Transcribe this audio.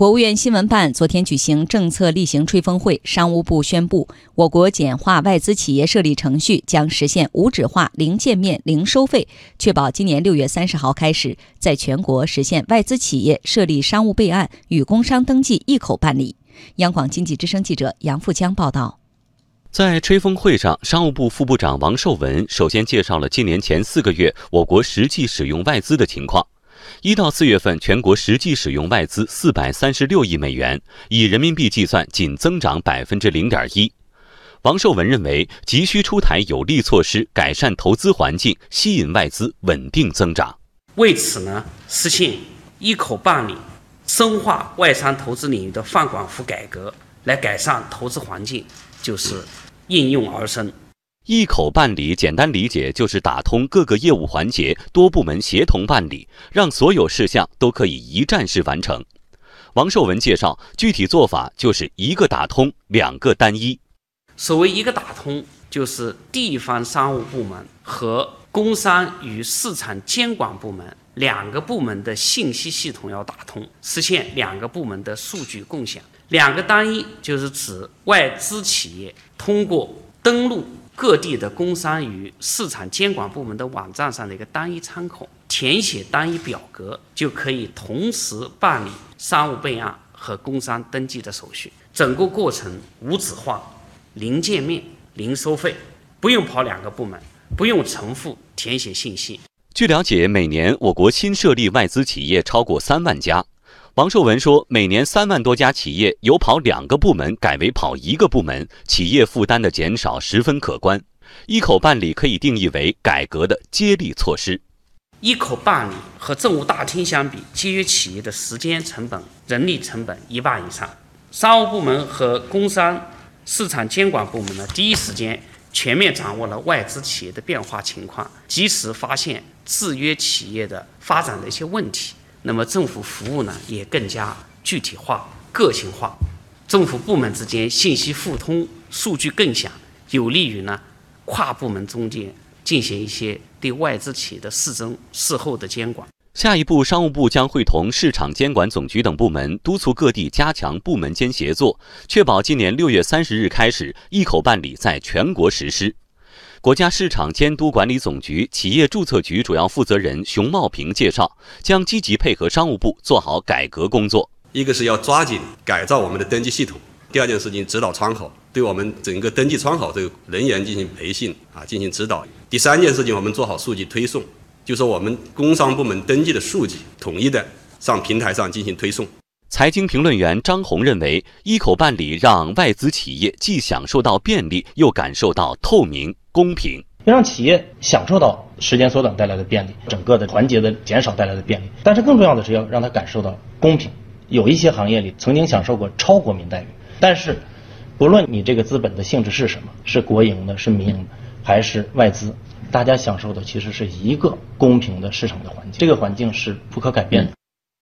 国务院新闻办昨天举行政策例行吹风会，商务部宣布，我国简化外资企业设立程序，将实现无纸化、零见面、零收费，确保今年六月三十号开始，在全国实现外资企业设立商务备案与工商登记一口办理。央广经济之声记者杨富江报道。在吹风会上，商务部副部长王受文首先介绍了今年前四个月我国实际使用外资的情况。一到四月份，全国实际使用外资四百三十六亿美元，以人民币计算，仅增长百分之零点一。王受文认为，急需出台有力措施，改善投资环境，吸引外资稳定增长。为此呢，实现一口办理，深化外商投资领域的放管服改革，来改善投资环境，就是应运而生。一口办理，简单理解就是打通各个业务环节，多部门协同办理，让所有事项都可以一站式完成。王寿文介绍，具体做法就是一个打通，两个单一。所谓一个打通，就是地方商务部门和工商与市场监管部门两个部门的信息系统要打通，实现两个部门的数据共享。两个单一，就是指外资企业通过登录。各地的工商与市场监管部门的网站上的一个单一窗口，填写单一表格，就可以同时办理商务备案和工商登记的手续。整个过程无纸化、零见面、零收费，不用跑两个部门，不用重复填写信息。据了解，每年我国新设立外资企业超过三万家。王寿文说，每年三万多家企业由跑两个部门改为跑一个部门，企业负担的减少十分可观。一口办理可以定义为改革的接力措施。一口办理和政务大厅相比，节约企业的时间成本、人力成本一半以上。商务部门和工商市场监管部门呢，第一时间全面掌握了外资企业的变化情况，及时发现制约企业的发展的一些问题。那么政府服务呢也更加具体化、个性化，政府部门之间信息互通、数据共享，有利于呢跨部门中间进行一些对外资企业的事中事后的监管。下一步，商务部将会同市场监管总局等部门督促各地加强部门间协作，确保今年六月三十日开始一口办理在全国实施。国家市场监督管理总局企业注册局主要负责人熊茂平介绍，将积极配合商务部做好改革工作。一个是要抓紧改造我们的登记系统，第二件事情指导窗口，对我们整个登记窗口这个人员进行培训啊，进行指导。第三件事情，我们做好数据推送，就是我们工商部门登记的数据统一的上平台上进行推送。财经评论员张红认为，一口办理让外资企业既享受到便利，又感受到透明。公平，要让企业享受到时间缩短带来的便利，整个的环节的减少带来的便利。但是更重要的是要让他感受到公平。有一些行业里曾经享受过超国民待遇，但是不论你这个资本的性质是什么，是国营的、是民营的，还是外资，大家享受的其实是一个公平的市场的环境。这个环境是不可改变的。